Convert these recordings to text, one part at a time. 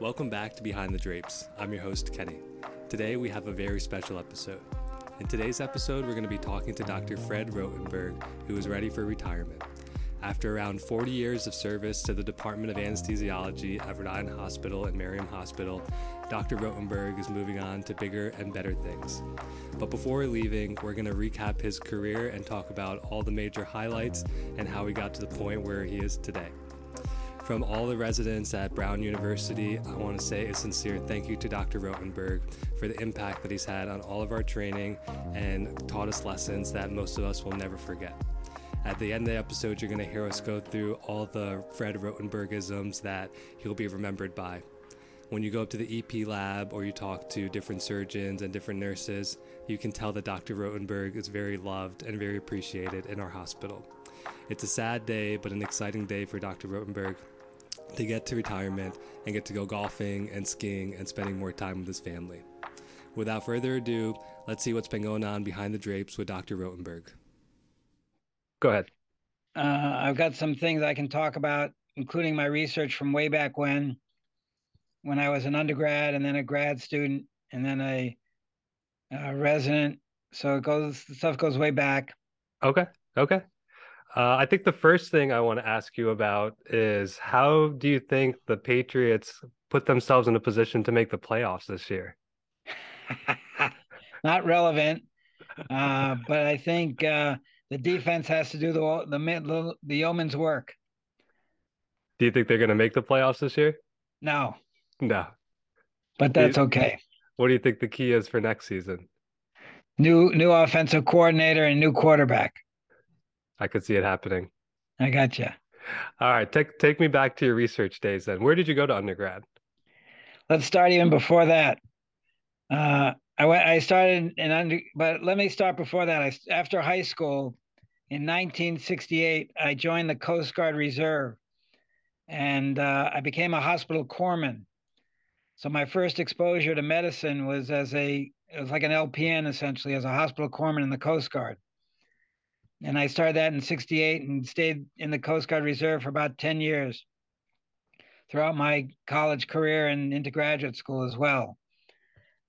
Welcome back to Behind the Drapes. I'm your host, Kenny. Today we have a very special episode. In today's episode, we're going to be talking to Dr. Fred Rotenberg, who is ready for retirement. After around 40 years of service to the Department of Anesthesiology at Rhode Island Hospital and Miriam Hospital, Dr. Rotenberg is moving on to bigger and better things. But before leaving, we're going to recap his career and talk about all the major highlights and how he got to the point where he is today. From all the residents at Brown University, I want to say a sincere thank you to Dr. Rotenberg for the impact that he's had on all of our training and taught us lessons that most of us will never forget. At the end of the episode, you're going to hear us go through all the Fred Rotenbergisms that he'll be remembered by. When you go up to the EP lab or you talk to different surgeons and different nurses, you can tell that Dr. Rotenberg is very loved and very appreciated in our hospital. It's a sad day, but an exciting day for Dr. Rotenberg to get to retirement and get to go golfing and skiing and spending more time with his family. Without further ado, let's see what's been going on behind the drapes with Dr. Rotenberg. Go ahead. Uh, I've got some things I can talk about, including my research from way back when, when I was an undergrad and then a grad student and then a, a resident. So it goes, the stuff goes way back. Okay. Okay. Uh, I think the first thing I want to ask you about is how do you think the Patriots put themselves in a position to make the playoffs this year? Not relevant, uh, but I think uh, the defense has to do the the the yeoman's work. Do you think they're going to make the playoffs this year? No. No. But that's okay. What do you think the key is for next season? New new offensive coordinator and new quarterback. I could see it happening. I got you. All right, take take me back to your research days. Then, where did you go to undergrad? Let's start even before that. Uh, I went. I started in under, but let me start before that. I after high school, in 1968, I joined the Coast Guard Reserve, and uh, I became a hospital corpsman. So my first exposure to medicine was as a it was like an LPN essentially as a hospital corpsman in the Coast Guard and I started that in 68 and stayed in the Coast Guard Reserve for about 10 years throughout my college career and into graduate school as well.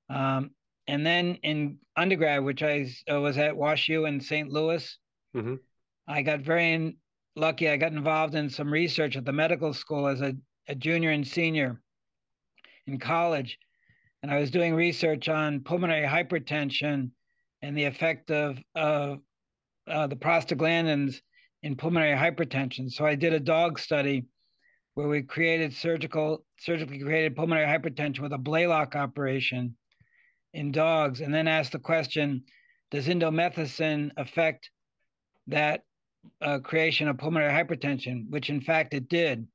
Um, and then in undergrad, which I uh, was at WashU in St. Louis, mm-hmm. I got very lucky. I got involved in some research at the medical school as a, a junior and senior in college. And I was doing research on pulmonary hypertension and the effect of, of uh, the prostaglandins in pulmonary hypertension. So I did a dog study where we created surgical surgically created pulmonary hypertension with a Blalock operation in dogs, and then asked the question: Does indomethacin affect that uh, creation of pulmonary hypertension? Which in fact it did.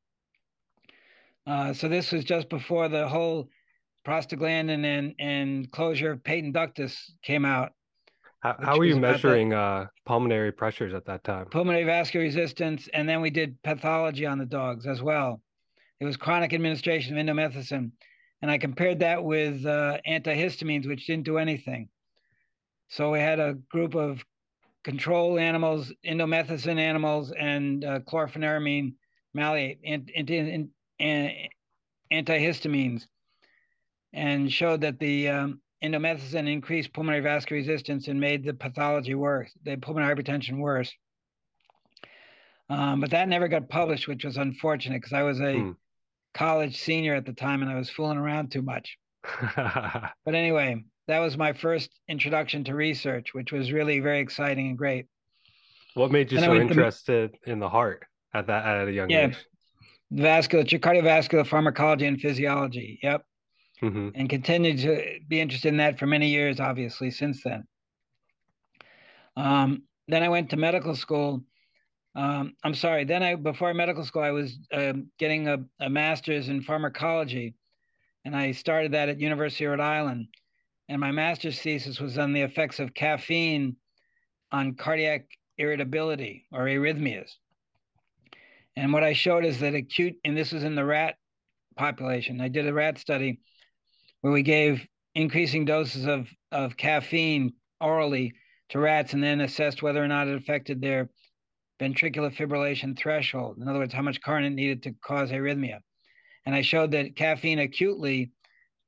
Uh, so this was just before the whole prostaglandin and, and closure of patent ductus came out. How, how were you measuring uh, pulmonary pressures at that time? Pulmonary vascular resistance, and then we did pathology on the dogs as well. It was chronic administration of indomethacin, and I compared that with uh, antihistamines, which didn't do anything. So we had a group of control animals, indomethacin animals, and uh, chlorpheniramine maleate, antihistamines, and showed that the um, indomethacin increased pulmonary vascular resistance and made the pathology worse, the pulmonary hypertension worse. Um, but that never got published, which was unfortunate because I was a hmm. college senior at the time and I was fooling around too much. but anyway, that was my first introduction to research, which was really very exciting and great. What made you and so interested to, in the heart at that at a young yeah, age? Vascular, cardiovascular pharmacology and physiology. Yep mm-hmm. and continued to be interested in that for many years, obviously, since then. Um, then I went to medical school. Um, I'm sorry. Then I, before medical school, I was uh, getting a, a, master's in pharmacology, and I started that at University of Rhode Island. And my master's thesis was on the effects of caffeine on cardiac irritability or arrhythmias. And what I showed is that acute, and this was in the rat population. I did a rat study where we gave increasing doses of, of caffeine orally to rats and then assessed whether or not it affected their ventricular fibrillation threshold. In other words, how much current it needed to cause arrhythmia. and I showed that caffeine acutely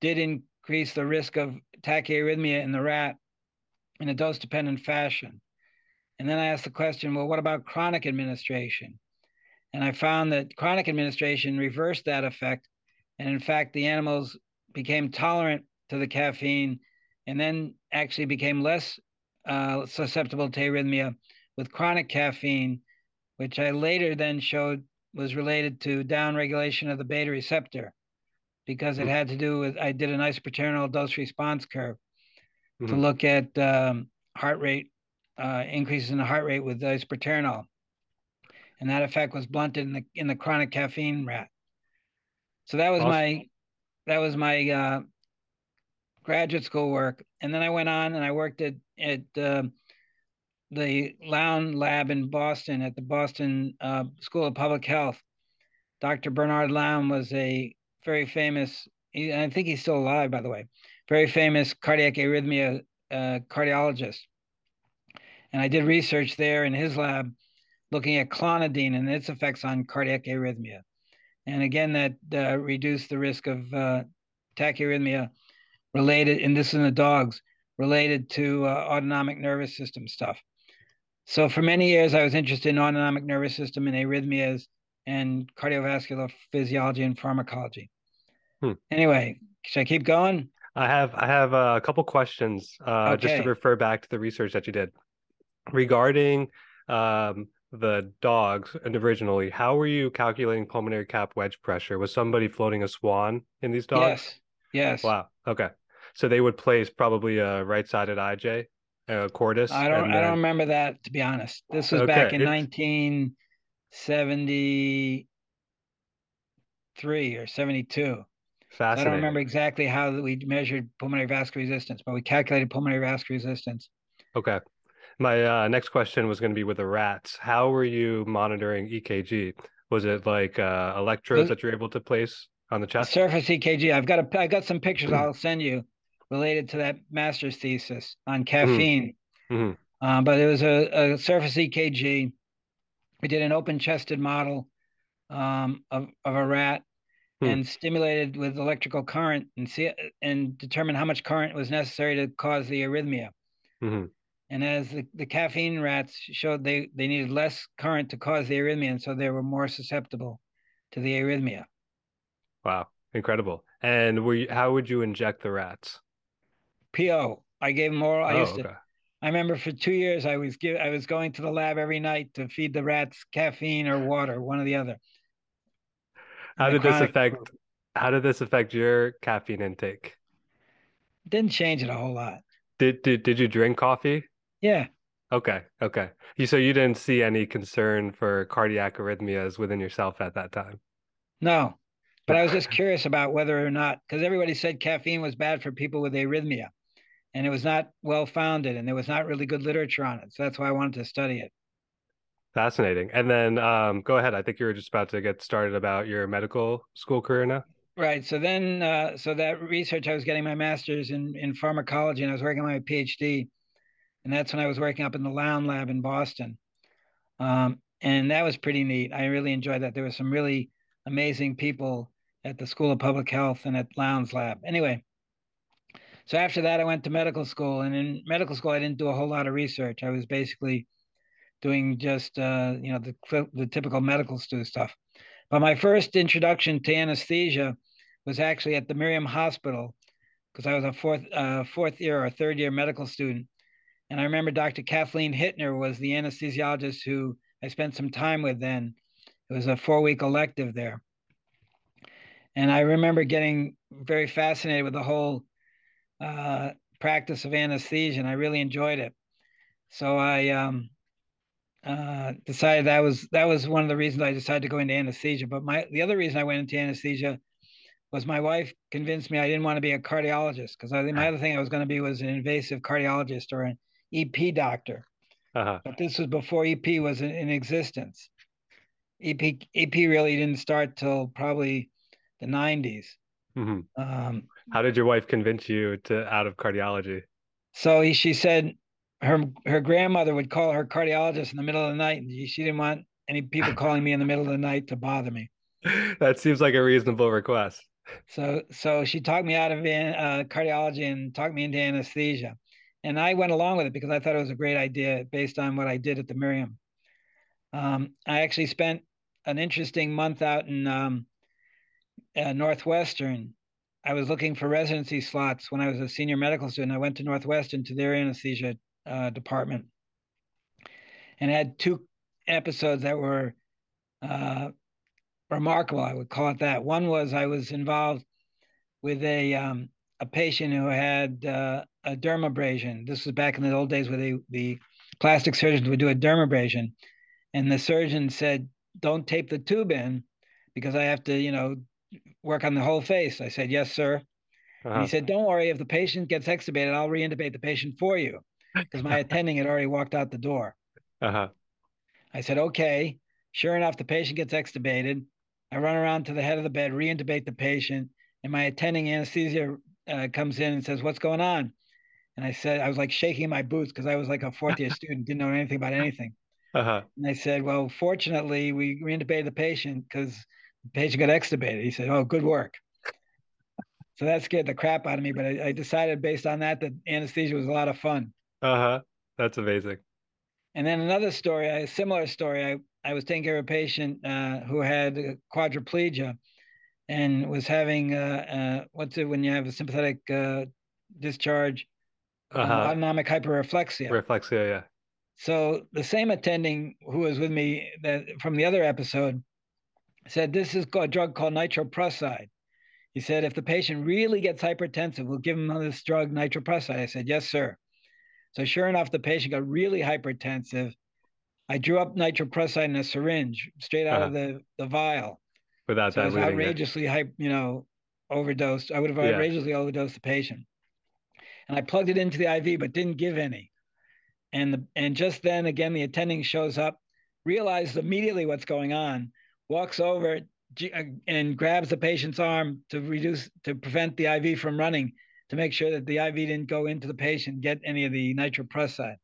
did increase the risk of tachyarrhythmia in the rat in a dose dependent fashion. And then I asked the question, well, what about chronic administration? And I found that chronic administration reversed that effect. And in fact, the animals became tolerant to the caffeine and then actually became less uh, susceptible to arrhythmia with chronic caffeine, which I later then showed was related to downregulation of the beta receptor because it mm-hmm. had to do with I did an isoproterenol dose response curve mm-hmm. to look at um, heart rate uh, increases in the heart rate with isoproterenol, and that effect was blunted in the in the chronic caffeine rat. So that was awesome. my that was my uh, graduate school work, and then I went on and I worked at at uh, the Lown Lab in Boston at the Boston uh, School of Public Health. Dr. Bernard Lown was a very famous, I think he's still alive, by the way, very famous cardiac arrhythmia uh, cardiologist. And I did research there in his lab looking at clonidine and its effects on cardiac arrhythmia. And again, that uh, reduced the risk of uh, tachyarrhythmia related, and this is in the dogs, related to uh, autonomic nervous system stuff. So for many years, I was interested in autonomic nervous system and arrhythmias and cardiovascular physiology and pharmacology. Hmm. Anyway, should I keep going? I have I have a couple questions uh, okay. just to refer back to the research that you did regarding um, the dogs and originally. How were you calculating pulmonary cap wedge pressure? Was somebody floating a swan in these dogs? Yes. Yes. Wow. Okay. So they would place probably a right-sided IJ, a cordis. I don't. Then... I don't remember that to be honest. This was okay. back in 1973 or 72. Fascinating. I don't remember exactly how we measured pulmonary vascular resistance, but we calculated pulmonary vascular resistance. Okay. My uh, next question was going to be with the rats. How were you monitoring EKG? Was it like uh, electrodes that you're able to place on the chest? Surface EKG. I've got a, I got some pictures I'll send you related to that master's thesis on mm-hmm. caffeine. Mm-hmm. Um, but it was a, a, surface EKG. We did an open-chested model um, of, of a rat hmm. and stimulated with electrical current and see and determine how much current was necessary to cause the arrhythmia. Mm-hmm. And as the, the caffeine rats showed, they, they needed less current to cause the arrhythmia, and so they were more susceptible to the arrhythmia. Wow, incredible! And were you, how would you inject the rats? PO. I gave them oral. I oh, used to. I remember for two years I was give, I was going to the lab every night to feed the rats caffeine or water, one or the other. How did this affect? How did this affect your caffeine intake? Didn't change it a whole lot. Did did did you drink coffee? Yeah. Okay. Okay. You so you didn't see any concern for cardiac arrhythmias within yourself at that time? No, but I was just curious about whether or not because everybody said caffeine was bad for people with arrhythmia, and it was not well founded, and there was not really good literature on it. So that's why I wanted to study it. Fascinating. And then um, go ahead. I think you were just about to get started about your medical school career now. Right. So then, uh, so that research, I was getting my master's in, in pharmacology and I was working on my PhD. And that's when I was working up in the Lown Lab in Boston. Um, and that was pretty neat. I really enjoyed that. There were some really amazing people at the School of Public Health and at Lown's Lab. Anyway, so after that, I went to medical school. And in medical school, I didn't do a whole lot of research. I was basically doing just uh, you know the the typical medical student stuff. But my first introduction to anesthesia was actually at the Miriam Hospital because I was a fourth uh, fourth year or third year medical student, and I remember Dr. Kathleen Hittner was the anesthesiologist who I spent some time with then. It was a four week elective there, and I remember getting very fascinated with the whole uh, practice of anesthesia, and I really enjoyed it. So I um, uh, decided that was that was one of the reasons I decided to go into anesthesia. But my the other reason I went into anesthesia was my wife convinced me I didn't want to be a cardiologist because I my other thing I was going to be was an invasive cardiologist or an EP doctor. Uh-huh. But this was before EP was in, in, existence. EP EP really didn't start till probably the 90s. Mm-hmm. Um, How did your wife convince you to out of cardiology? So he, she said, her her grandmother would call her cardiologist in the middle of the night, and she didn't want any people calling me in the middle of the night to bother me. that seems like a reasonable request. So, so she talked me out of uh, cardiology and talked me into anesthesia, and I went along with it because I thought it was a great idea based on what I did at the Miriam. Um, I actually spent an interesting month out in um, uh, Northwestern. I was looking for residency slots when I was a senior medical student. I went to Northwestern to their anesthesia uh, department and had two episodes that were uh, remarkable. I would call it that. One was I was involved with a um, a patient who had uh, a dermabrasion. This was back in the old days where they, the plastic surgeons would do a dermabrasion, and the surgeon said, "Don't tape the tube in because I have to, you know, work on the whole face." I said, "Yes, sir." Uh-huh. And he said, "Don't worry. If the patient gets extubated, I'll reintubate the patient for you," because my attending had already walked out the door. Uh-huh. I said, "Okay." Sure enough, the patient gets extubated. I run around to the head of the bed, reintubate the patient, and my attending anesthesia uh, comes in and says, "What's going on?" And I said, I was like shaking my boots because I was like a fourth year student, didn't know anything about anything. Uh-huh. And I said, "Well, fortunately, we reintubated the patient because the patient got extubated." He said, "Oh, good work." so that scared the crap out of me, but I, I decided based on that that anesthesia was a lot of fun. Uh huh. That's amazing. And then another story, a similar story. I I was taking care of a patient uh, who had quadriplegia and was having uh, uh, what's it when you have a sympathetic uh, discharge, uh-huh. autonomic hyperreflexia. Reflexia, yeah. So the same attending who was with me that from the other episode said this is a drug called nitroprusside. He said if the patient really gets hypertensive, we'll give him this drug nitroprusside. I said yes, sir. So sure enough, the patient got really hypertensive I drew up nitroprusside in a syringe straight out uh-huh. of the, the vial. Without so that, I was outrageously hype, you know, overdosed. I would have yeah. outrageously overdosed the patient. And I plugged it into the IV, but didn't give any. And the, and just then again, the attending shows up, realizes immediately what's going on, walks over uh, and grabs the patient's arm to reduce to prevent the IV from running, to make sure that the IV didn't go into the patient, get any of the nitroprusside.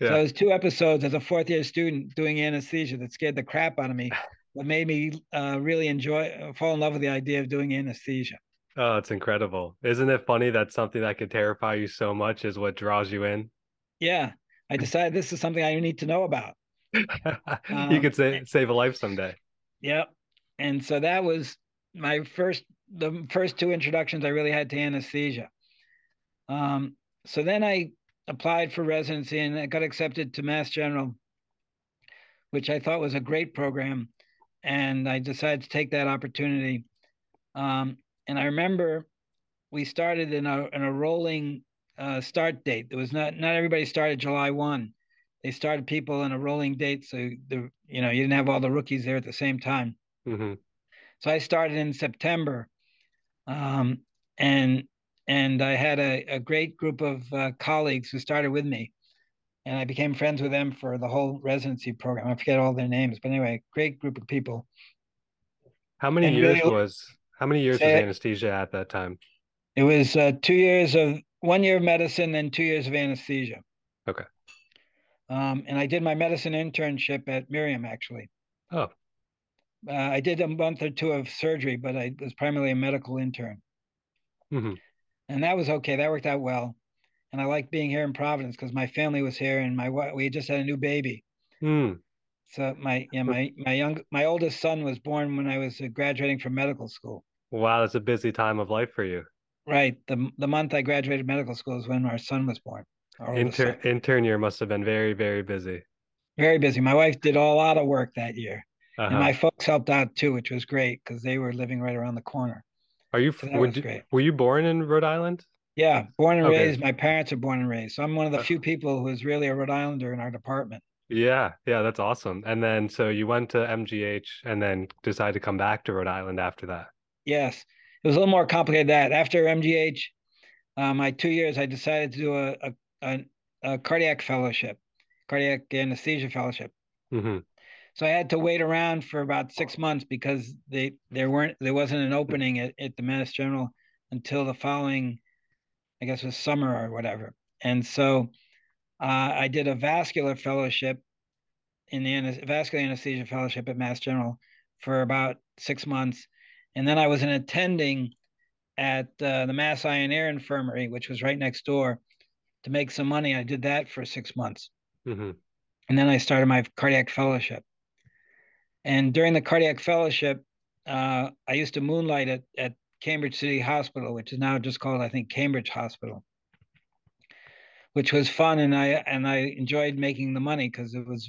Yeah. So it was two episodes as a fourth year student doing anesthesia that scared the crap out of me, but made me uh, really enjoy, fall in love with the idea of doing anesthesia. Oh, it's incredible. Isn't it funny that something that could terrify you so much is what draws you in? Yeah. I decided this is something I need to know about. um, you could save, save a life someday. Yep. And so that was my first, the first two introductions I really had to anesthesia. Um, so then I applied for residency and I got accepted to Mass General, which I thought was a great program. And I decided to take that opportunity. Um, and I remember we started in a, in a rolling uh, start date. There was not, not everybody started July 1. They started people in a rolling date. So, the, you know, you didn't have all the rookies there at the same time. Mm-hmm. So I started in September. Um, and and I had a, a great group of uh, colleagues who started with me, and I became friends with them for the whole residency program. I forget all their names, but anyway, great group of people. How many and years really, was how many years was anesthesia at that time? It was uh, two years of one year of medicine and two years of anesthesia. Okay. Um, and I did my medicine internship at Miriam actually. Oh. Uh, I did a month or two of surgery, but I was primarily a medical intern. Mm-hmm and that was okay. That worked out well. And I liked being here in Providence because my family was here, and my we just had a new baby. Mm. So my yeah my my young my oldest son was born when I was uh, graduating from medical school. Wow, that's a busy time of life for you. Right. The the month I graduated medical school is when our son was born. Inter, intern year must have been very very busy. Very busy. My wife did a lot of work that year, uh-huh. and my folks helped out too, which was great because they were living right around the corner. Are you? So would, were you born in Rhode Island? Yeah, born and okay. raised. My parents are born and raised. So I'm one of the uh, few people who's really a Rhode Islander in our department. Yeah, yeah, that's awesome. And then so you went to MGH and then decided to come back to Rhode Island after that. Yes, it was a little more complicated. That after MGH, uh, my two years, I decided to do a a, a, a cardiac fellowship, cardiac anesthesia fellowship. Mm-hmm. So I had to wait around for about six months because they there weren't there wasn't an opening at, at the Mass General until the following, I guess, was summer or whatever. And so uh, I did a vascular fellowship in the vascular anesthesia fellowship at Mass General for about six months, and then I was an attending at uh, the Mass Eye and Ear Infirmary, which was right next door, to make some money. I did that for six months, hmm and then I started my cardiac fellowship. And during the cardiac fellowship, uh, I used to moonlight at, at Cambridge City Hospital, which is now just called, I think, Cambridge Hospital, which was fun, and I and I enjoyed making the money because it was,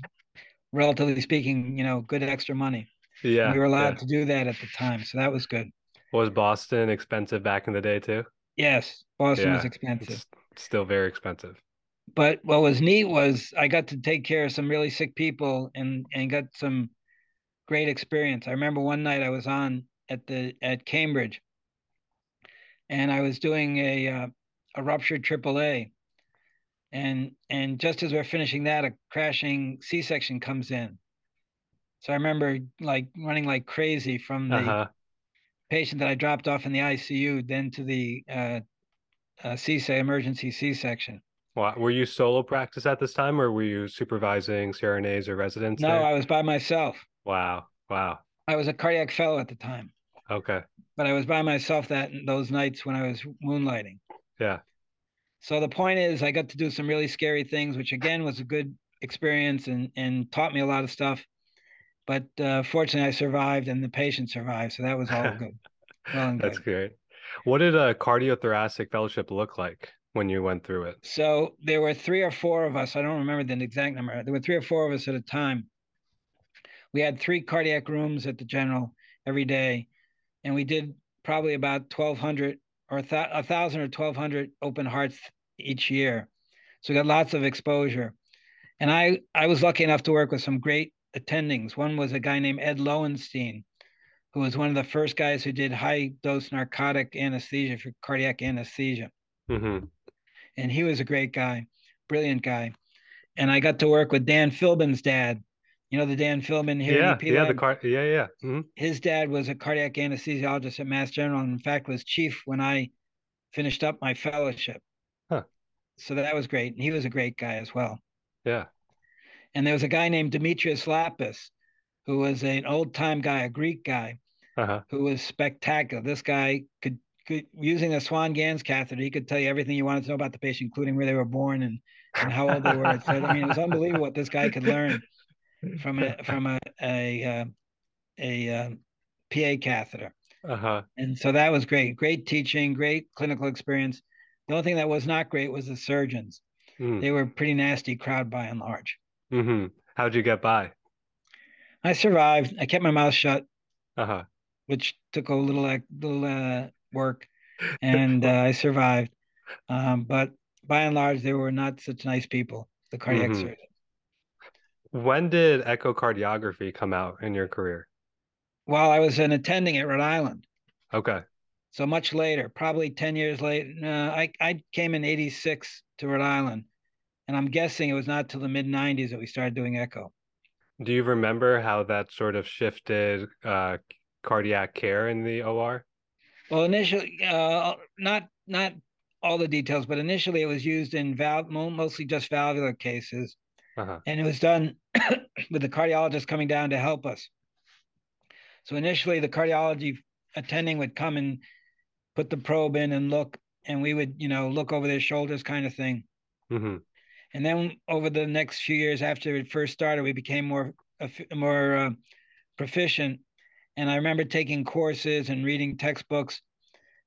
relatively speaking, you know, good extra money. Yeah. we were allowed yeah. to do that at the time, so that was good. Was Boston expensive back in the day too? Yes, Boston was expensive. It's still very expensive. but what was neat was I got to take care of some really sick people and and got some great experience. I remember one night I was on at the at Cambridge, and I was doing a uh, a ruptured AAA, and and just as we're finishing that, a crashing C-section comes in. So I remember like running like crazy from the Uh-huh. patient that I dropped off in the ICU, then to the uh, uh, C emergency C-section. Wow. Were you solo practice at this time or were you supervising CRNAs or residents No, there? I was by myself. Wow. Wow. I was a cardiac fellow at the time, Okay. but I was by myself that those nights when I was moonlighting. Yeah. So the point is, I got to do some really scary things, which again was a good experience and and taught me a lot of stuff. But uh, fortunately, I survived, and the patient survived, so that was all good. Well That's good. great. What did a cardiothoracic fellowship look like when you went through it? So there were three or four of us. I don't remember the exact number. There were three or four of us at a time. We had three cardiac rooms at the general every day, and we did probably about 1,200 or a, a thousand or 1,200 open hearts each year. So we got lots of exposure. And I, I was lucky enough to work with some great attendings. One was a guy named Ed Lowenstein, who was one of the first guys who did high dose narcotic anesthesia for cardiac anesthesia hmm and he was a great guy, brilliant guy. And I got to work with Dan Philbin's dad. You know the Dan Philbin here Yeah. Yeah. The car. Yeah. Yeah. hmm His dad was a cardiac anesthesiologist at Mass General, and in fact was chief when I finished up my fellowship. Huh. So that was great. And he was a great guy as well. Yeah. And there was a guy named Demetrius Lappas, who was an old time guy, a Greek guy, Uh-huh. who was spectacular. This guy could, could using a Swan Ganz catheter, he could tell you everything you wanted to know about the patient, including where they were born and, and how old they were. So I mean, it was unbelievable what this guy could learn from a from a a uh, a uh, PA catheter. Uh-huh. And so that was great. Great teaching, great clinical experience. The only thing that was not great was the surgeons. Mm. They were a pretty nasty crowd by and large. Hmm How'd you get by? I survived. I kept my mouth shut, Uh-huh. which took a little like little uh, work, and uh, I survived. Um, but by and large, they were not such nice people. The cardiac Mhm. surgeons. When did echocardiography come out in your career? While I was an attending at Rhode Island, Okay. so much later, probably ten years later. Uh, I I came in '86 to Rhode Island, and I'm guessing it was not till the mid '90s that we started doing echo. Do you remember how that sort of shifted uh, cardiac care in the OR? Well, initially, uh, not not all the details, but initially it was used in valve, mostly just valvular cases, Uh-huh. and it was done with the cardiologist coming down to help us. So initially, the cardiology attending would come and put the probe in and look, and we would, you know, look over their shoulders, kind of thing. hmm And then over the next few years after it first started, we became more more uh, proficient. And I remember taking courses and reading textbooks,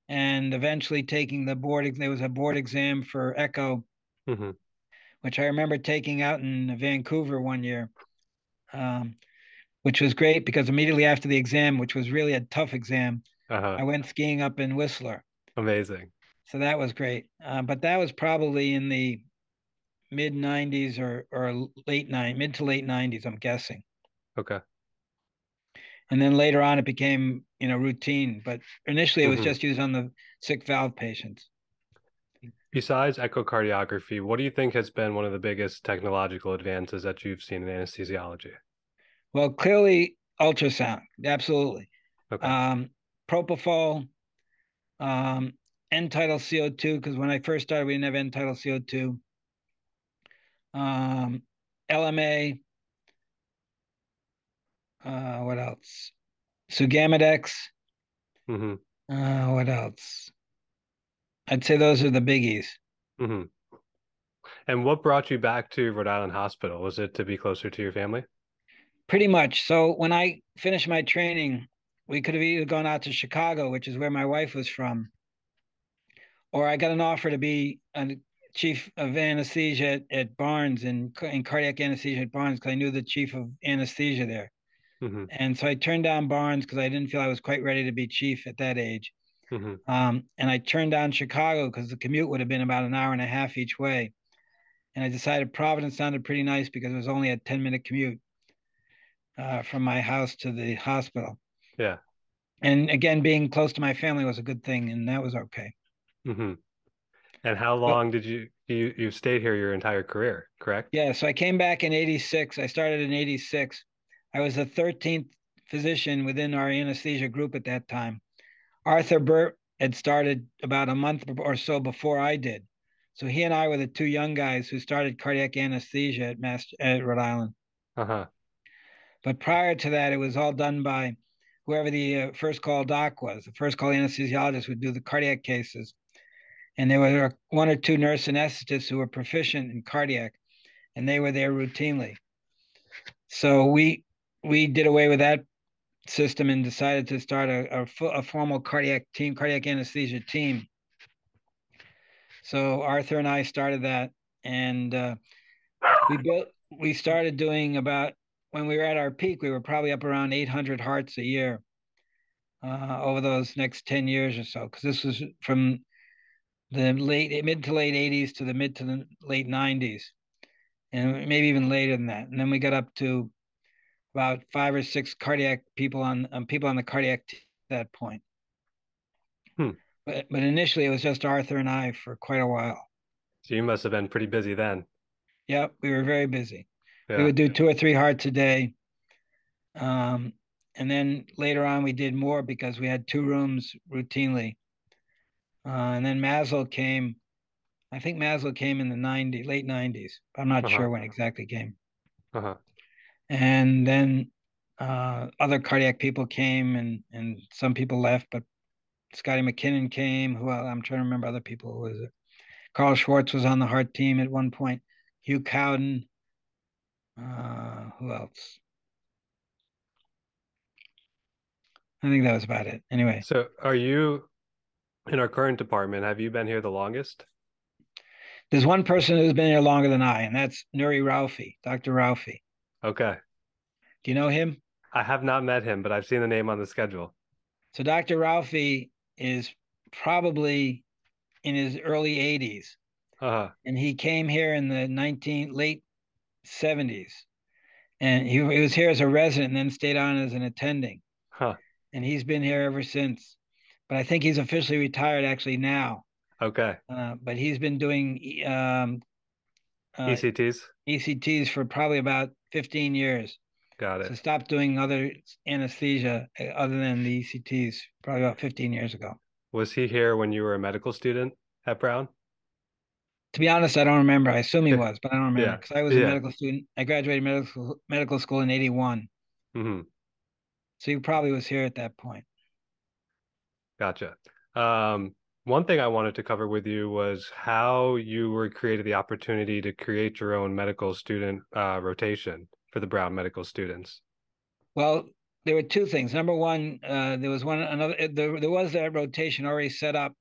and eventually taking the board. There was a board exam for echo, hmm which I remember taking out in Vancouver one year, um, which was great because immediately after the exam, which was really a tough exam, Uh-huh. I went skiing up in Whistler. Amazing. So that was great. Uh, but that was probably in the mid 90s or, or late 90s, mid to late 90s, I'm guessing. Okay. And then later on, it became, you know, routine. But initially, it was Mhm. just used on the sick valve patients. Besides echocardiography, what do you think has been one of the biggest technological advances that you've seen in anesthesiology? Well, clearly, ultrasound, absolutely. Okay. Um, propofol, um, end tidal CO2, because when I first started, we didn't have end tidal CO2. Um, LMA, uh, what else? Sugammadex. Mm-hmm. Uh, what else? I'd say those are the biggies. Mm-hmm. And what brought you back to Rhode Island Hospital? Was it to be closer to your family? Pretty much. So when I finished my training, we could have either gone out to Chicago, which is where my wife was from, or I got an offer to be a chief of anesthesia at, at Barnes and in, in cardiac anesthesia at Barnes because I knew the chief of anesthesia there. Mm-hmm. And so I turned down Barnes because I didn't feel I was quite ready to be chief at that age. Mm-hmm. Um, and I turned down Chicago because the commute would have been about an hour and a half each way. And I decided Providence sounded pretty nice because it was only a 10 minute commute uh, from my house to the hospital. Yeah. And again, being close to my family was a good thing, and that was okay. Mm-hmm. And how long did you you you stayed here your entire career? Correct. Yeah. So I came back in '86. I started in '86. I was the 13th physician within our anesthesia group at that time. Arthur Burt had started about a month or so before I did. So he and I were the two young guys who started cardiac anesthesia at Mass at Rhode Island. Uh-huh. But prior to that, it was all done by whoever the uh, first call doc was. The first call anesthesiologist would do the cardiac cases. And there were one or two nurse anesthetists who were proficient in cardiac, and they were there routinely. So we we did away with that system and decided to start a, a, a formal cardiac team, cardiac anesthesia team. So Arthur and I started that, and uh, we built. We started doing about when we were at our peak, we were probably up around 800 hearts a year uh, over those next 10 years or so, because this was from the late mid to late 80s to the mid to the late 90s, and maybe even later than that. And then we got up to about five or six cardiac people on um, people on the cardiac at that point. Hmm. But but initially it was just Arthur and I for quite a while. So you must have been pretty busy then. Yep, we were very busy. Yeah. We would do two or three hearts a day. Um, and then later on, we did more because we had two rooms routinely. Uh, and then Maslow came. I think Maslow came in the 90, late 90s. I'm not uh-huh. sure when exactly came. Uh-huh. And then uh, other cardiac people came, and and some people left, but Scotty McKinnon came. Who I'm trying to remember other people. Who was it? Carl Schwartz was on the heart team at one point. Hugh Cowden. Uh, who else? I think that was about it. Anyway. So, are you in our current department? Have you been here the longest? There's one person who's been here longer than I, and that's Nuri Ralphie, Dr. Ralphie. Okay. Do you know him? I have not met him, but I've seen the name on the schedule. So Dr. Ralphie is probably in his early 80s. Uh-huh. And he came here in the 19 late 70s. And he, he was here as a resident and then stayed on as an attending. Huh. And he's been here ever since. But I think he's officially retired actually now. Okay. Uh, but he's been doing um, uh, ECTs? ECTs for probably about 15 years. Got it. So stopped doing other anesthesia uh, other than the ECTs probably about 15 years ago. Was he here when you were a medical student at Brown? to be honest, I don't remember. I assume he was, but I don't remember because yeah. I was yeah. a medical student. I graduated medical medical school in '81. Mm-hmm. So he probably was here at that point. Gotcha. Um, one thing I wanted to cover with you was how you were created the opportunity to create your own medical student uh, rotation for the Brown medical students. Well, there were two things. Number one, uh, there was one another. There, there was that rotation already set up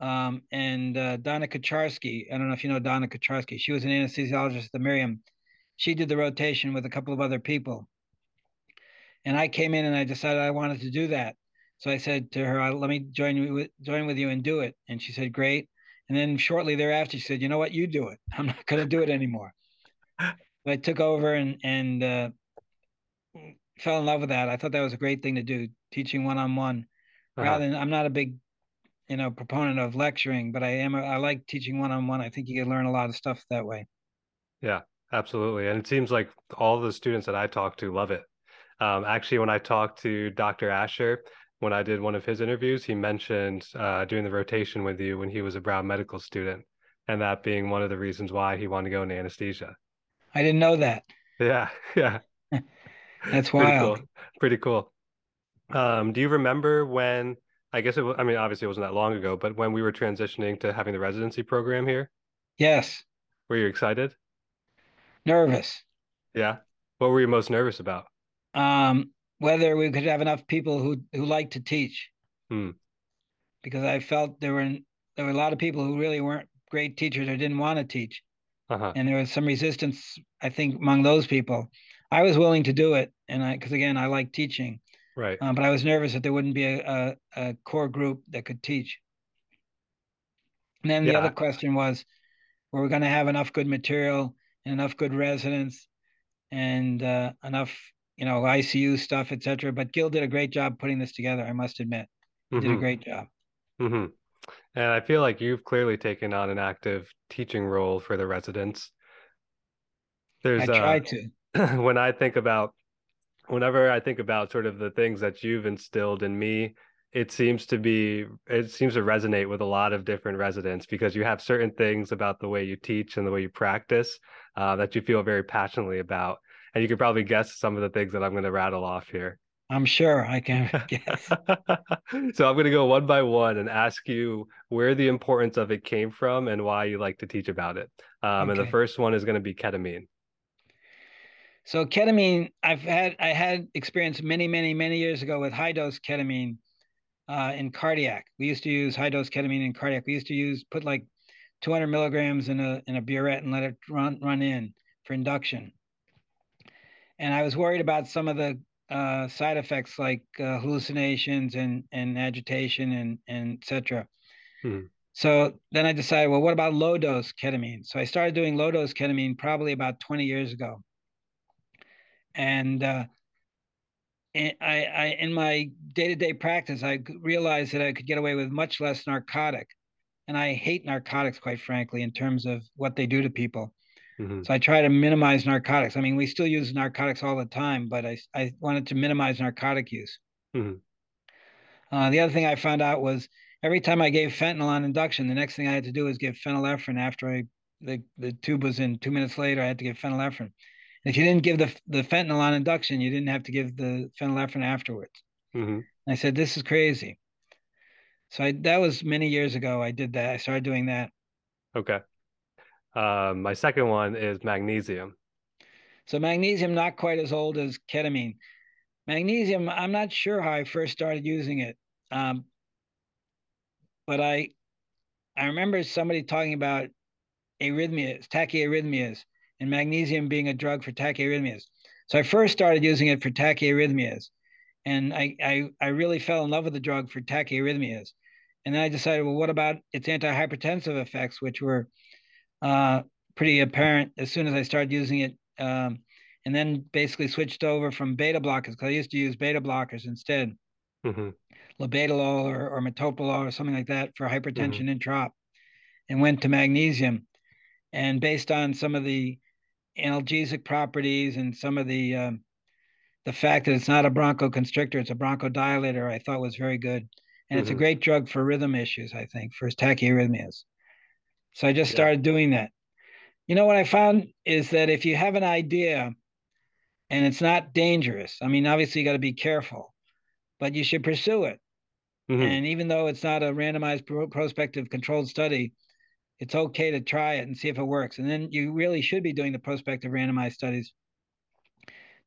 um, and uh, Donna Kacharsky. I don't know if you know Donna Kacharsky. She was an anesthesiologist at the Miriam. She did the rotation with a couple of other people. And I came in and I decided I wanted to do that. So I said to her, "Let me join you with, join with you and do it." And she said, "Great." And then shortly thereafter, she said, "You know what? You do it. I'm not going to do it anymore." I took over and and uh, fell in love with that. I thought that was a great thing to do, teaching one on one. Rather than I'm not a big you know proponent of lecturing, but I am I like teaching one on one. I think you can learn a lot of stuff that way. Yeah, absolutely, and it seems like all the students that I talk to love it. Um, actually, when I talked to Dr. Asher, when I did one of his interviews, he mentioned uh, doing the rotation with you when he was a Brown medical student, and that being one of the reasons why he wanted to go into anesthesia. I didn't know that. Yeah, yeah. That's wild. Pretty cool. Pretty cool. Um, do you remember when? I guess it. Was, I mean, obviously it wasn't that long ago, but when we were transitioning to having the residency program here. Yes. Were you excited? Nervous. Yeah. What were you most nervous about? Um, whether we could have enough people who who like to teach. Hmm. Because I felt there were there were a lot of people who really weren't great teachers or didn't want to teach, uh-huh. and there was some resistance. I think among those people, I was willing to do it, and I because again I like teaching. Right. Um, but I was nervous that there wouldn't be a, a, a core group that could teach. And then yeah. the other question was, were we going to have enough good material and enough good residents and uh, enough, you know, ICU stuff, etc. But Gil did a great job putting this together. I must admit, mm-hmm. did a mm-hmm. great job. Mm-hmm. And I feel like you've clearly taken on an active teaching role for the residents. There's I try uh, to. when I think about whenever I think about sort of the things that you've instilled in me, it seems to be it seems to resonate with a lot of different residents because you have certain things about the way you teach and the way you practice uh, that you feel very passionately about, and you can probably guess some of the things that I'm going to rattle off here. I'm sure I can guess. so I'm going to go one by one and ask you where the importance of it came from and why you like to teach about it. Um, okay. And the first one is going to be ketamine. So ketamine, I've had I had experience many, many, many years ago with high dose ketamine uh, in cardiac. We used to use high dose ketamine in cardiac. We used to use put like 200 milligrams in a in a burette and let it run run in for induction. And I was worried about some of the uh, side effects like uh, hallucinations and and agitation and and etc. Hmm. So then I decided, well, what about low dose ketamine? So I started doing low dose ketamine probably about 20 years ago and uh, I, I, in my day-to-day practice, I realized that I could get away with much less narcotic, and I hate narcotics, quite frankly, in terms of what they do to people. Mm-hmm. So I try to minimize narcotics. I mean, we still use narcotics all the time, but I, I wanted to minimize narcotic use. Mm-hmm. Uh, the other thing I found out was every time I gave fentanyl on induction, the next thing I had to do was give phenylephrine after I the, the tube was in. Two minutes later, I had to give phenylephrine. If you didn't give the the fentanyl on induction, you didn't have to give the phenylephrine afterwards. Mm-hmm. I said, "This is crazy." So I, that was many years ago. I did that. I started doing that. Okay. Um, my second one is magnesium. So magnesium, not quite as old as ketamine. Magnesium, I'm not sure how I first started using it, um, but I I remember somebody talking about arrhythmias, tachyarrhythmias, and magnesium being a drug for tachyarrhythmias. So I first started using it for tachyarrhythmias, and I, I, I really fell in love with the drug for tachyarrhythmias. And then I decided, well, what about its antihypertensive effects, which were uh, pretty apparent as soon as I started using it. Um, and then basically switched over from beta blockers because I used to use beta blockers instead, mm-hmm. labetalol or, or metoprolol or something like that for hypertension mm-hmm. introp, and went to magnesium. And based on some of the analgesic properties and some of the um, the fact that it's not a bronchoconstrictor, it's a bronchodilator, I thought was very good. And mm-hmm. it's a mm-hmm. great drug for rhythm issues, I think, for tachyarrhythmias. So I just started doing that. You know what I found is that if you have an idea and it's not dangerous, I mean, obviously you got to be careful, but you should pursue it. Mm-hmm. And even though it's not a randomized prospective controlled study, it's okay to try it and see if it works. And then you really should be doing the prospective randomized studies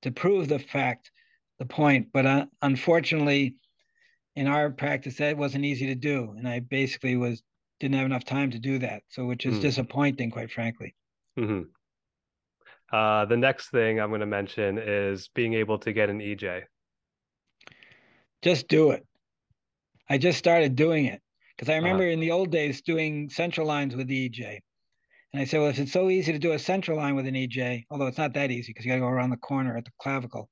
to prove the fact, the point. But uh, unfortunately, in our practice, that wasn't easy to do, and I basically was didn't have enough time to do that. So, which is mm. disappointing, quite frankly. Mm-hmm. Uh, the next thing I'm going to mention is being able to get an EJ. Just do it. I just started doing it. Because I uh-huh. remember uh-huh. in the old days doing central lines with the EJ. And I said, well, if it's so easy to do a central line with an EJ, although it's not that easy because you got to go around the corner at the clavicle,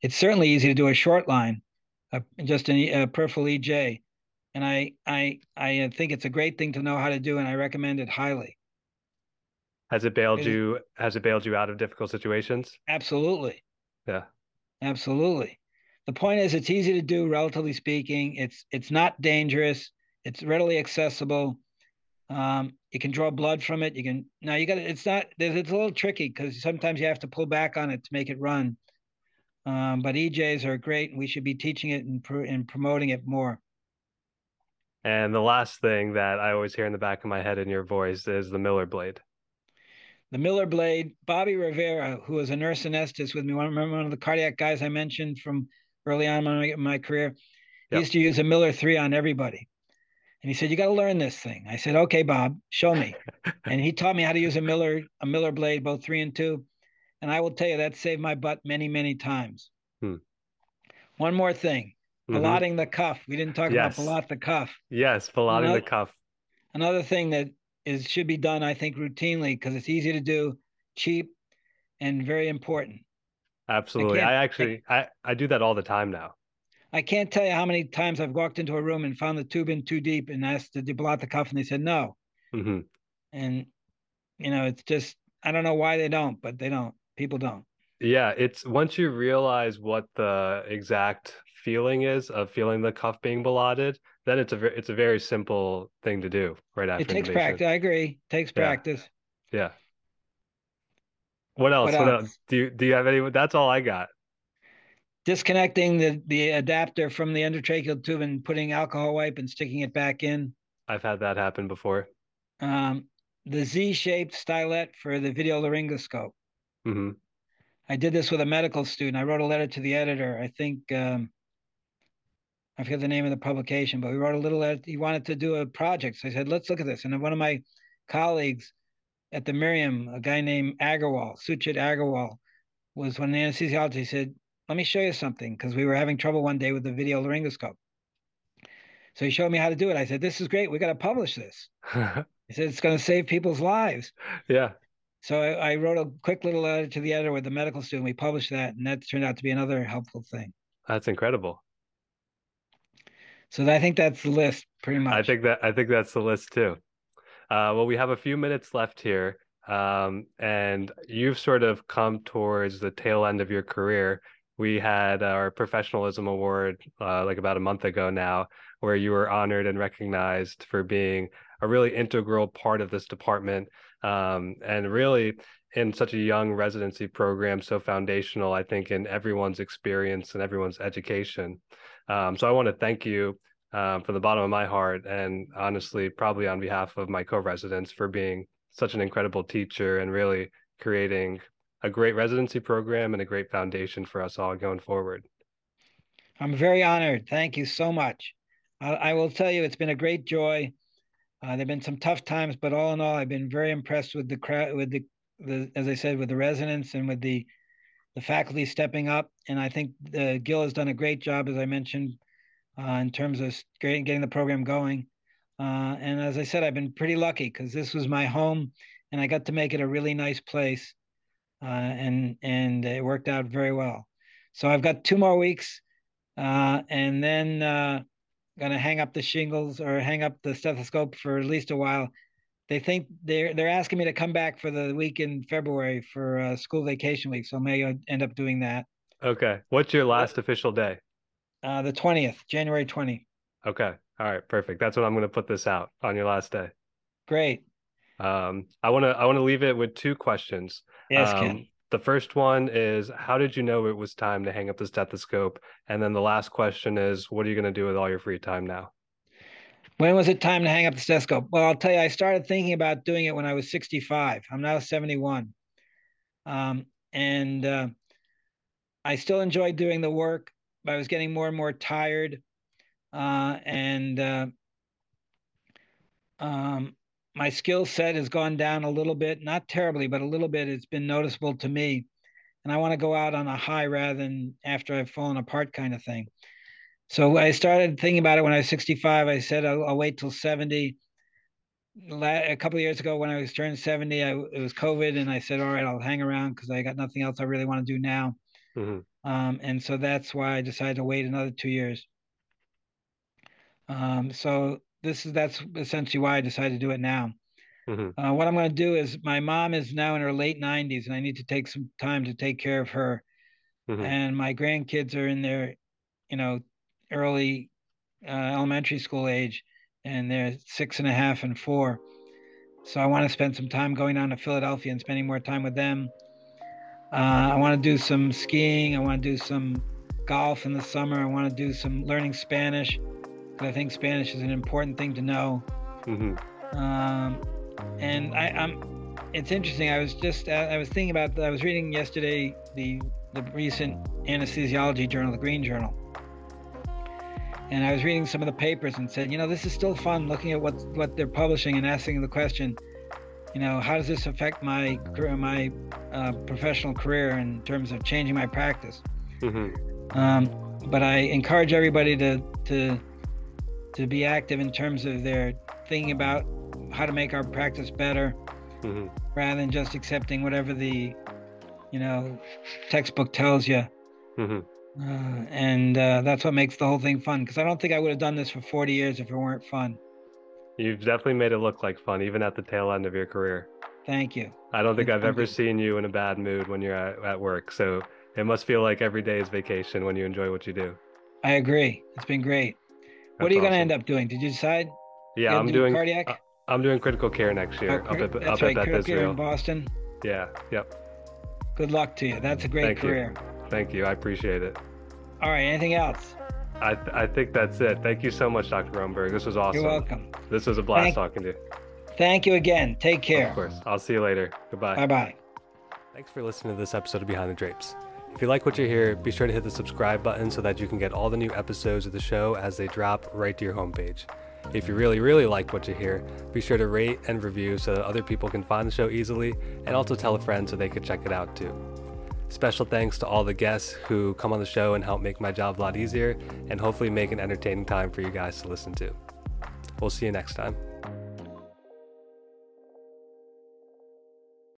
it's certainly easy to do a short line, just a, a peripheral EJ. And I, I, I think it's a great thing to know how to do, and I recommend it highly. Has it bailed you? Has it bailed you out of difficult situations? Absolutely. Yeah. Absolutely. The point is, it's easy to do, relatively speaking. It's it's not dangerous. It's readily accessible. Um, you can draw blood from it. You can now you got it's not it's a little tricky because sometimes you have to pull back on it to make it run. Um, but EJs are great, and we should be teaching it and, and promoting it more. And the last thing that I always hear in the back of my head in your voice is the Miller blade. The Miller blade, Bobby Rivera, who was a nurse anesthetist with me, remember one of the cardiac guys I mentioned from early on in my, my career? He yep. used to use a Miller 3 on everybody. And he said, "You got to learn this thing." I said, "Okay, Bob, show me." and he taught me how to use a Miller a Miller blade, both three and two. And I will tell you that saved my butt many, many times. Hmm. One more thing, mm-hmm. the cuff. We didn't talk yes. about ballot the cuff. Yes, ballotting the cuff. Another thing that is should be done, I think, routinely because it's easy to do, cheap, and very important. Absolutely. I, I actually I, I do that all the time now. I can't tell you how many times I've walked into a room and found the tube in too deep and asked to deblot the cuff, and they said no. Mm-hmm. And you know, it's just I don't know why they don't, but they don't. People don't. Yeah, it's once you realize what the exact feeling is of feeling the cuff being ballotted, then it's a it's a very simple thing to do right after. It takes practice. I agree. It takes practice. Yeah. yeah. What else? What, what else? else? Do you do you have any? That's all I got. Disconnecting the the adapter from the endotracheal tube and putting alcohol wipe and sticking it back in. I've had that happen before. Um, the Z-shaped stylet for the video laryngoscope. Mm-hmm. I did this with a medical student. I wrote a letter to the editor. I think um, I forget the name of the publication, but we wrote a little. Uh, he wanted to do a project. So I said, let's look at this. And one of my colleagues at the Miriam, a guy named Agarwal, Suchit Agarwal, was one of anesthesiologist. He said, let me show you something because we were having trouble one day with the video laryngoscope. So he showed me how to do it. I said, this is great. We got to publish this. he said, it's going to save people's lives. Yeah. So I, I, wrote a quick little letter to the editor with the medical student. We published that, and that turned out to be another helpful thing. That's incredible. So I think that's the list, pretty much. I think that I think that's the list too. Uh, well, we have a few minutes left here, um, and you've sort of come towards the tail end of your career. We had our professionalism award uh, like about a month ago now, where you were honored and recognized for being a really integral part of this department, um, and really in such a young residency program, so foundational, I think, in everyone's experience and everyone's education. Um, so I want to thank you um, from the bottom of my heart, and honestly, probably on behalf of my co-residents, for being such an incredible teacher and really creating a great residency program and a great foundation for us all going forward. I'm very honored. Thank you so much. I, I will tell you, it's been a great joy. Uh, there've been some tough times, but all in all, I've been very impressed with the crowd, with the, the, as I said, with the residents and with the the faculty stepping up. And I think uh, Gil has done a great job, as I mentioned, uh, in terms of getting the program going. Uh, and as I said, I've been pretty lucky because this was my home, and I got to make it a really nice place, uh, and and it worked out very well. So I've got two more weeks, uh, and then uh, gonna hang up the shingles or hang up the stethoscope for at least a while. They think they're they're asking me to come back for the week in February for uh, school vacation week, so I may end up doing that. Okay, what's your last official day? Uh, the twentieth, January twenty. Okay, all right, perfect. That's when I'm going to put this out on your last day. Great. Um, I want to I want to leave it with two questions. Yes, um, Ken. The first one is how did you know it was time to hang up the stethoscope? And then the last question is what are you going to do with all your free time now? When was it time to hang up the stethoscope? Well, I'll tell you, I started thinking about doing it when I was 65. I'm now 71. Um, and uh, I still enjoyed doing the work, but I was getting more and more tired. Uh, and uh, um, my skill set has gone down a little bit, not terribly, but a little bit. It's been noticeable to me. And I want to go out on a high rather than after I've fallen apart kind of thing. So I started thinking about it when I was 65. I said, I'll, I'll wait till 70. A couple of years ago, when I was turned 70, I, it was COVID, and I said, All right, I'll hang around because I got nothing else I really want to do now. Mm-hmm. Um, and so that's why I decided to wait another two years. Um, so this is that's essentially why I decided to do it now. Mm-hmm. Uh, what I'm going to do is my mom is now in her late 90s, and I need to take some time to take care of her. Mm-hmm. And my grandkids are in their, you know, early uh, elementary school age, and they're six and a half and four. So I want to spend some time going down to Philadelphia and spending more time with them. Uh, I want to do some skiing. I want to do some golf in the summer. I want to do some learning Spanish because I think Spanish is an important thing to know. Mm-hmm. Um, and I, am It's interesting. I was just. I was thinking about. I was reading yesterday the the recent anesthesiology journal, the Green Journal, and I was reading some of the papers and said, you know, this is still fun looking at what what they're publishing and asking the question, you know, how does this affect my career, my uh, professional career in terms of changing my practice? Mm-hmm. Um, but I encourage everybody to to to be active in terms of their thinking about how to make our practice better, mm-hmm. rather than just accepting whatever the you know textbook tells you. Mm-hmm. Uh, and uh, that's what makes the whole thing fun. Because I don't think I would have done this for 40 years if it weren't fun. You've definitely made it look like fun, even at the tail end of your career. Thank you. I don't think it's I've ever seen you in a bad mood when you're at, at work. So it must feel like every day is vacation when you enjoy what you do. I agree. It's been great. That's what are you awesome. going to end up doing? Did you decide? Yeah, I'm doing cardiac. Uh, I'm doing critical care next year oh, up at, up right, at Beth Israel. in Boston. Yeah. Yep. Good luck to you. That's a great Thank career. You. Thank you. I appreciate it. All right. Anything else? I, th- I think that's it. Thank you so much, Dr. Rotenberg. This was awesome. You're welcome. This was a blast Thank- talking to you. Thank you again. Take care. Of course. I'll see you later. Goodbye. Bye bye. Thanks for listening to this episode of Behind the Drapes. If you like what you hear, be sure to hit the subscribe button so that you can get all the new episodes of the show as they drop right to your homepage. If you really, really like what you hear, be sure to rate and review so that other people can find the show easily and also tell a friend so they could check it out too. Special thanks to all the guests who come on the show and help make my job a lot easier and hopefully make an entertaining time for you guys to listen to. We'll see you next time.